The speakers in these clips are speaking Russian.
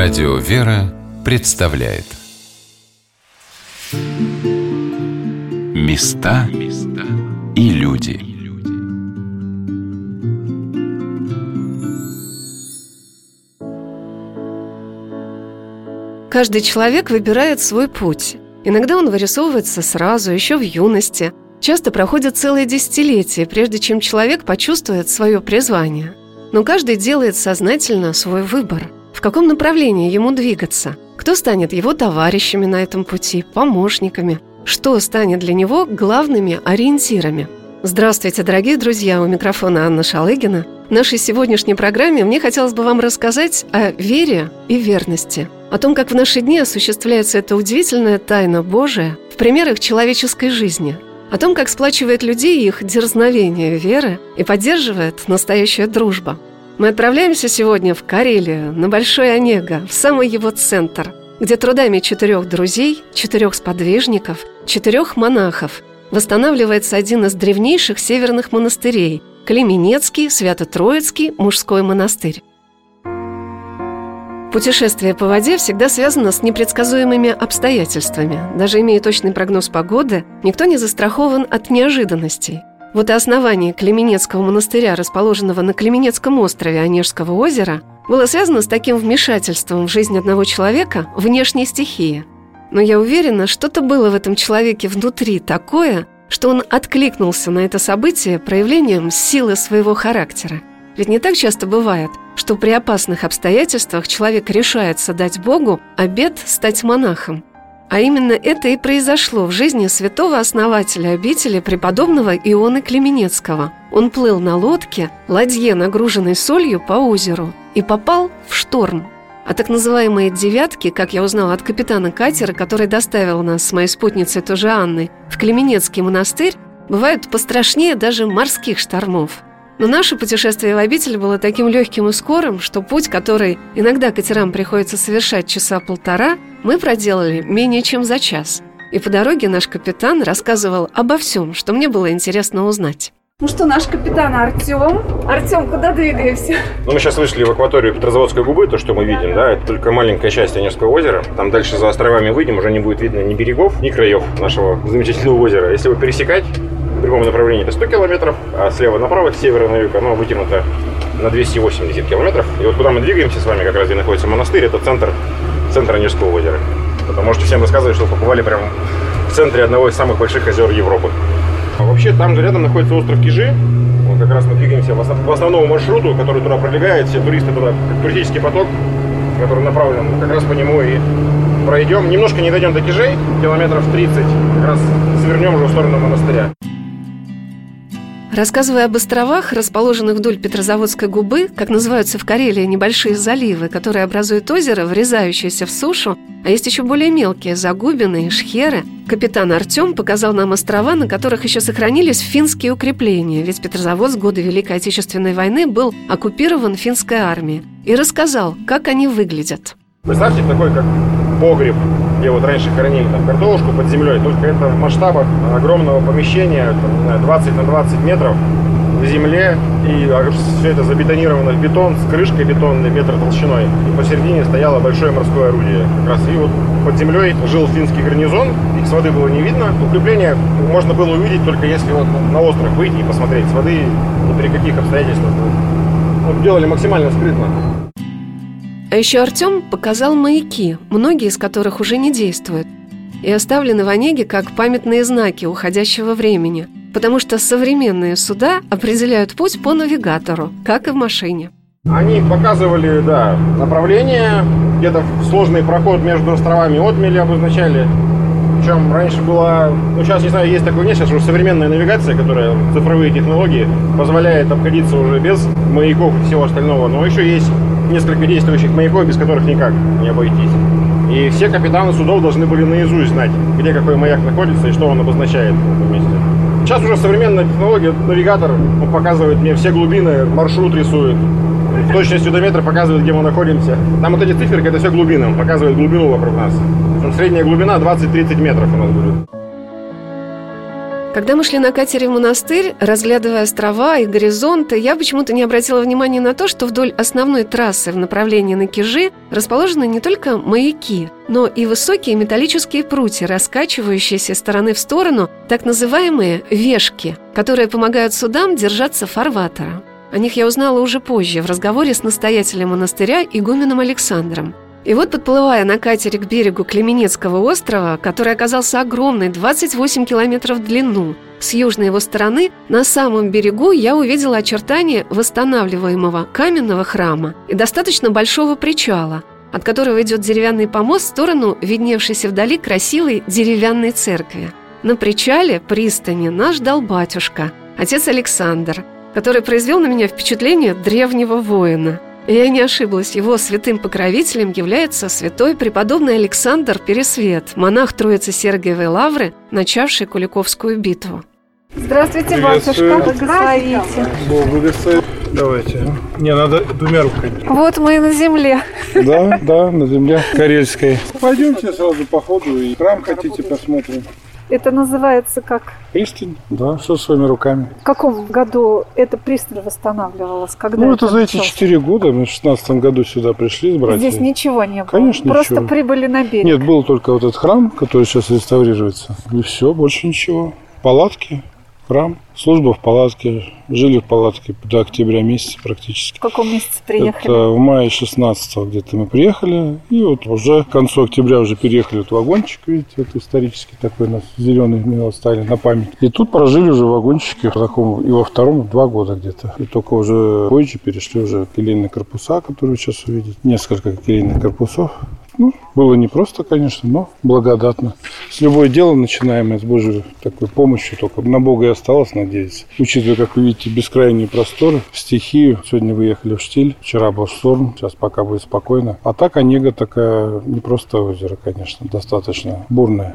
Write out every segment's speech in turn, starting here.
Радио «Вера» представляет Места и люди Каждый человек выбирает свой путь. Иногда он вырисовывается сразу, еще в юности. Часто проходят целые десятилетия, прежде чем человек почувствует свое призвание. Но каждый делает сознательно свой выбор – в каком направлении ему двигаться, кто станет его товарищами на этом пути, помощниками, что станет для него главными ориентирами. Здравствуйте, дорогие друзья, у микрофона Анна Шалыгина. В нашей сегодняшней программе мне хотелось бы вам рассказать о вере и верности, о том, как в наши дни осуществляется эта удивительная тайна Божия в примерах человеческой жизни, о том, как сплачивает людей их дерзновение веры и поддерживает настоящая дружба – мы отправляемся сегодня в Карелию, на Большой Онега, в самый его центр, где трудами четырех друзей, четырех сподвижников, четырех монахов восстанавливается один из древнейших северных монастырей – Клеменецкий Свято-Троицкий мужской монастырь. Путешествие по воде всегда связано с непредсказуемыми обстоятельствами. Даже имея точный прогноз погоды, никто не застрахован от неожиданностей. Вот и основание Клеменецкого монастыря, расположенного на Клеменецком острове Онежского озера, было связано с таким вмешательством в жизнь одного человека внешней стихии. Но я уверена, что-то было в этом человеке внутри такое, что он откликнулся на это событие проявлением силы своего характера. Ведь не так часто бывает, что при опасных обстоятельствах человек решается дать Богу обет стать монахом. А именно это и произошло в жизни святого основателя обители преподобного Ионы Клеменецкого. Он плыл на лодке, ладье, нагруженной солью, по озеру, и попал в шторм. А так называемые «девятки», как я узнала от капитана катера, который доставил нас с моей спутницей тоже Анной в Клеменецкий монастырь, бывают пострашнее даже морских штормов – но наше путешествие в обитель было таким легким и скорым, что путь, который иногда катерам приходится совершать часа полтора, мы проделали менее чем за час. И по дороге наш капитан рассказывал обо всем, что мне было интересно узнать. Ну что, наш капитан Артем. Артем, куда двигаемся? Ну, мы сейчас вышли в акваторию Петрозаводской губы, то, что мы видим, да, это только маленькая часть Онежского озера. Там дальше за островами выйдем, уже не будет видно ни берегов, ни краев нашего замечательного озера. Если его пересекать, в другом направлении это 100 километров, а слева направо, с севера на юг, оно вытянуто на 280 километров. И вот куда мы двигаемся с вами, как раз где находится монастырь, это центр, центр Онежского озера. Вы можете всем рассказывать, что побывали прямо в центре одного из самых больших озер Европы. А вообще там же рядом находится остров Кижи. Вот как раз мы двигаемся по основному маршруту, который туда пролегает. Все туристы туда, туристический поток, который направлен как раз по нему и пройдем. Немножко не дойдем до Кижей, километров 30, как раз свернем уже в сторону монастыря. Рассказывая об островах, расположенных вдоль Петрозаводской губы, как называются в Карелии небольшие заливы, которые образуют озеро, врезающееся в сушу, а есть еще более мелкие – загубины и шхеры, капитан Артем показал нам острова, на которых еще сохранились финские укрепления, ведь Петрозавод с года Великой Отечественной войны был оккупирован финской армией, и рассказал, как они выглядят. Представьте, такой как погреб, где вот раньше хранили там картошку под землей, только это в масштабах огромного помещения, там, не знаю, 20 на 20 метров в земле, и все это забетонировано в бетон с крышкой бетонной метр толщиной. И посередине стояло большое морское орудие. Как раз и вот под землей жил финский гарнизон, их с воды было не видно. Укрепление можно было увидеть только если вот на остров выйти и посмотреть. С воды ни при каких обстоятельствах. Вот делали максимально скрытно. А еще Артем показал маяки, многие из которых уже не действуют, и оставлены в Онеге как памятные знаки уходящего времени, потому что современные суда определяют путь по навигатору, как и в машине. Они показывали, да, направление, где-то сложный проход между островами отмели обозначали. Причем раньше была, ну сейчас не знаю, есть такое нет, сейчас уже современная навигация, которая цифровые технологии позволяет обходиться уже без маяков и всего остального. Но еще есть несколько действующих маяков, без которых никак не обойтись. И все капитаны судов должны были наизусть знать, где какой маяк находится и что он обозначает в этом месте. Сейчас уже современная технология, навигатор он показывает мне все глубины, маршрут рисует, в точностью до метра показывает, где мы находимся. Там вот эти циферки, это все глубины, он показывает глубину вокруг нас. Средняя глубина 20-30 метров у нас будет. Когда мы шли на катере в монастырь, разглядывая острова и горизонты, я почему-то не обратила внимания на то, что вдоль основной трассы в направлении на Кижи расположены не только маяки, но и высокие металлические прутья, раскачивающиеся стороны в сторону, так называемые «вешки», которые помогают судам держаться фарватера. О них я узнала уже позже, в разговоре с настоятелем монастыря игуменом Александром. И вот, подплывая на катере к берегу Клеменецкого острова, который оказался огромный, 28 километров в длину, с южной его стороны, на самом берегу я увидела очертания восстанавливаемого каменного храма и достаточно большого причала, от которого идет деревянный помост в сторону видневшейся вдали красивой деревянной церкви. На причале пристани нас ждал батюшка, отец Александр, который произвел на меня впечатление древнего воина – я не ошиблась, его святым покровителем является святой преподобный Александр Пересвет, монах Троицы Сергиевой Лавры, начавший Куликовскую битву. Здравствуйте, батюшка, благословите. Бог благословит. Давайте. Не, надо двумя руками. Вот мы и на земле. Да, да, на земле карельской. Пойдемте сразу по ходу и храм хотите посмотрим. Это называется как? Пристань, да, все своими руками. В каком году эта пристань восстанавливалась? Когда ну, это, это за эти четыре года, мы в шестнадцатом году сюда пришли с братьями. Здесь ничего не было? Конечно, Просто ничего. прибыли на берег? Нет, был только вот этот храм, который сейчас реставрируется. И все, больше ничего. Палатки, храм, служба в палатке. Жили в палатке до октября месяца практически. В каком месяце приехали? Это в мае 16 где-то мы приехали. И вот уже к концу октября уже переехали в вагончик, видите, вот исторический такой у нас зеленый мы оставили на память. И тут прожили уже в вагончике в таком, и во втором два года где-то. И только уже позже перешли уже келейные корпуса, которые вы сейчас увидите. Несколько келейных корпусов. Ну, было непросто, конечно, но благодатно. С любое дело начинаемое с Божьей такой помощью, только на Бога и осталось надеяться. Учитывая, как вы видите, бескрайние просторы, стихию. Сегодня выехали в Штиль, вчера был шторм, сейчас пока будет спокойно. А так Онега такая, не просто озеро, конечно, достаточно бурная.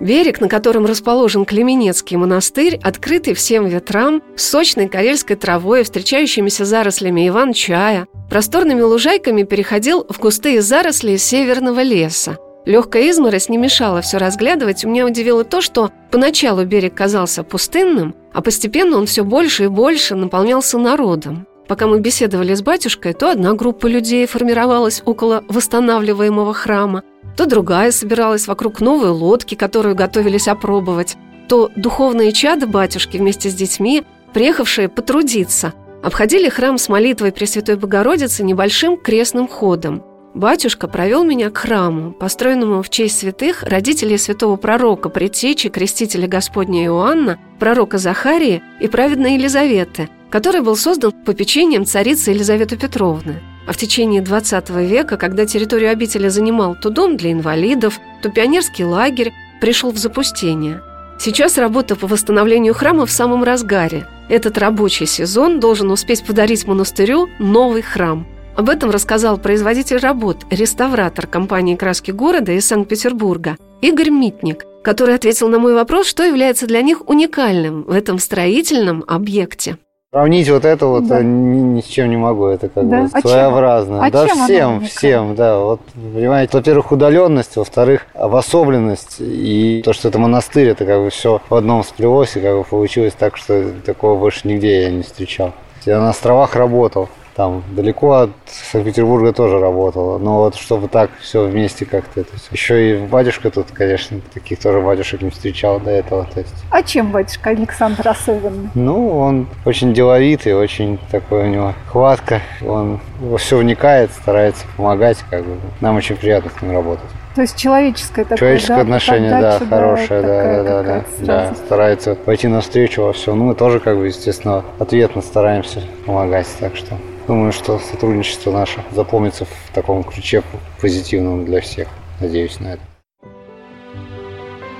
Берег, на котором расположен Клеменецкий монастырь, открытый всем ветрам, с сочной карельской травой, встречающимися зарослями иван-чая, просторными лужайками переходил в густые заросли северного леса. Легкая изморозь не мешала все разглядывать, меня удивило то, что поначалу берег казался пустынным, а постепенно он все больше и больше наполнялся народом. Пока мы беседовали с батюшкой, то одна группа людей формировалась около восстанавливаемого храма, то другая собиралась вокруг новой лодки, которую готовились опробовать, то духовные чады батюшки вместе с детьми, приехавшие потрудиться, обходили храм с молитвой Пресвятой Богородицы небольшим крестным ходом. Батюшка провел меня к храму, построенному в честь святых родителей святого пророка, предтечи, крестителя Господня Иоанна, пророка Захарии и праведной Елизаветы, который был создан попечением царицы Елизаветы Петровны. А в течение 20 века, когда территорию обители занимал то дом для инвалидов, то пионерский лагерь, пришел в запустение. Сейчас работа по восстановлению храма в самом разгаре. Этот рабочий сезон должен успеть подарить монастырю новый храм. Об этом рассказал производитель работ, реставратор компании «Краски города» из Санкт-Петербурга Игорь Митник, который ответил на мой вопрос, что является для них уникальным в этом строительном объекте. Сравнить вот это вот да. ни, ни с чем не могу, это как да? бы а своеобразно. А да, всем, всем, да. Вот, понимаете, во-первых, удаленность, во-вторых, обособленность и то, что это монастырь, это как бы все в одном сплелось, и как бы получилось так, что такого больше нигде я не встречал. Я на островах работал, там далеко от Санкт-Петербурга тоже работала. Но вот чтобы так все вместе как-то это все. Еще и батюшка тут, конечно, таких тоже батюшек не встречал до этого. То есть. А чем батюшка Александр особенный? Ну, он очень деловитый, очень такой у него хватка. Он во все вникает, старается помогать. Как бы. Нам очень приятно с ним работать. То есть человеческое такое, Человеческое да, отношение, да, хорошее, да, да, да, да, старается пойти навстречу во всем. Ну, мы тоже, как бы, естественно, ответно стараемся помогать, так что Думаю, что сотрудничество наше запомнится в таком ключе позитивном для всех. Надеюсь на это.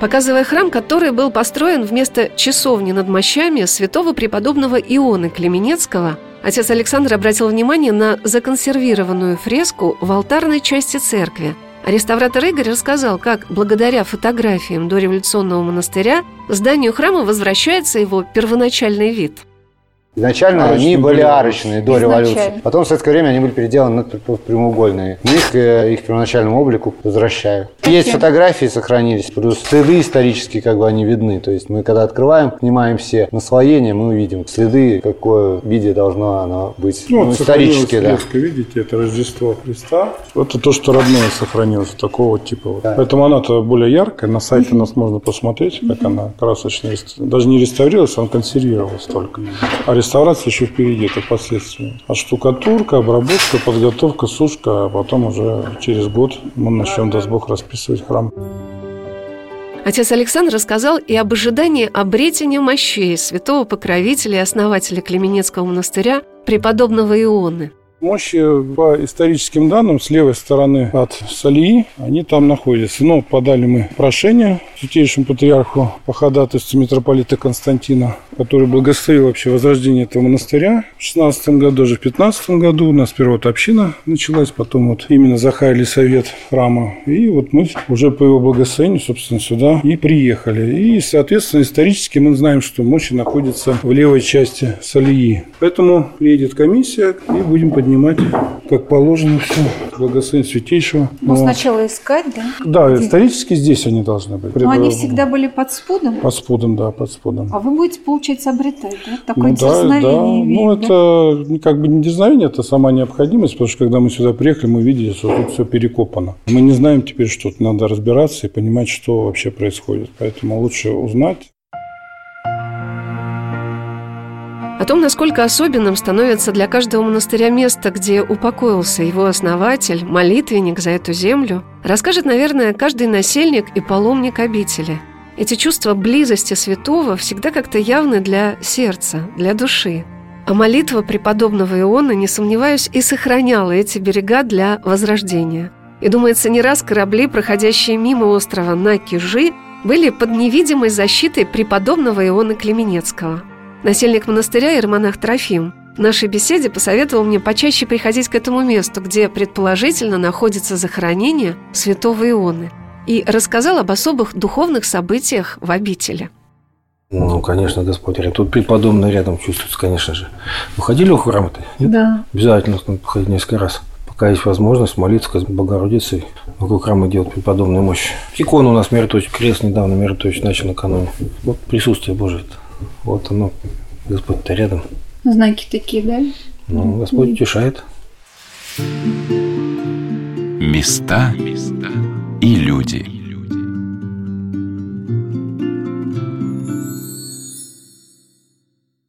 Показывая храм, который был построен вместо часовни над мощами святого преподобного Ионы Клеменецкого, отец Александр обратил внимание на законсервированную фреску в алтарной части церкви. Реставратор Игорь рассказал, как благодаря фотографиям дореволюционного монастыря зданию храма возвращается его первоначальный вид – Изначально Арочные они были арочные до Изначально. революции. Потом в советское время они были переделаны пр- прямоугольные. Мы их, э, их первоначальному облику возвращаю. Есть фотографии сохранились, плюс следы исторические, как бы они видны. То есть мы когда открываем, снимаем все наслоения, мы увидим следы, в какое виде должно оно быть. Ну, Ну, вот исторически, да. фреска, видите, это Рождество Христа. Это то, что родное сохранилось, такого типа. вот. Поэтому она-то более яркая. На сайте у нас можно посмотреть, как она красочно. рест- Даже не реставрировалась, она консервировалась только. А реставрация еще впереди, это последствия. А штукатурка, обработка, подготовка, сушка, а потом уже через год мы начнем, даст Бог, расписывать храм. Отец Александр рассказал и об ожидании обретения мощей святого покровителя и основателя Клеменецкого монастыря преподобного Ионы. Мощи по историческим данным с левой стороны от Салии, они там находятся. Но подали мы прошение святейшему патриарху по ходатайству митрополита Константина, который благословил вообще возрождение этого монастыря. В 16 году, даже в 15 году у нас первая вот община началась, потом вот именно захарили совет храма. И вот мы уже по его благословению, собственно, сюда и приехали. И, соответственно, исторически мы знаем, что мощи находятся в левой части Салии. Поэтому приедет комиссия и будем поднимать, как положено, все. Благословение святейшего. Ну, Вот. сначала искать, да? Да, исторически здесь они должны быть. Но они всегда были под спудом. Под спудом, да, под спудом. А вы будете, получается, обретать, да? Такое Ну, да, да. дерзновение Ну, да? это как бы не дерзновение, это сама необходимость, потому что когда мы сюда приехали, мы видели, что тут все перекопано. Мы не знаем теперь, что надо разбираться и понимать, что вообще происходит. Поэтому лучше узнать. О том, насколько особенным становится для каждого монастыря место, где упокоился его основатель, молитвенник за эту землю, расскажет, наверное, каждый насельник и паломник обители. Эти чувства близости святого всегда как-то явны для сердца, для души. А молитва преподобного Иона, не сомневаюсь, и сохраняла эти берега для возрождения. И, думается, не раз корабли, проходящие мимо острова Накижи, были под невидимой защитой преподобного Иона Клеменецкого – Насельник монастыря Ермонах Трофим в нашей беседе посоветовал мне почаще приходить к этому месту, где предположительно находится захоронение святого Ионы, и рассказал об особых духовных событиях в обители. Ну, конечно, Господь рядом. Тут преподобный рядом чувствуется, конечно же. Вы ходили в храм-то? Нет? Да. Обязательно ходить несколько раз. Пока есть возможность молиться к Богородице, вокруг храма делать преподобную мощь. Икону у нас Мироточь, крест недавно Мироточь начал накануне. Вот присутствие Божие. Вот оно, Господь-то рядом. Знаки такие, да? Ну, Господь утешает. Места и люди.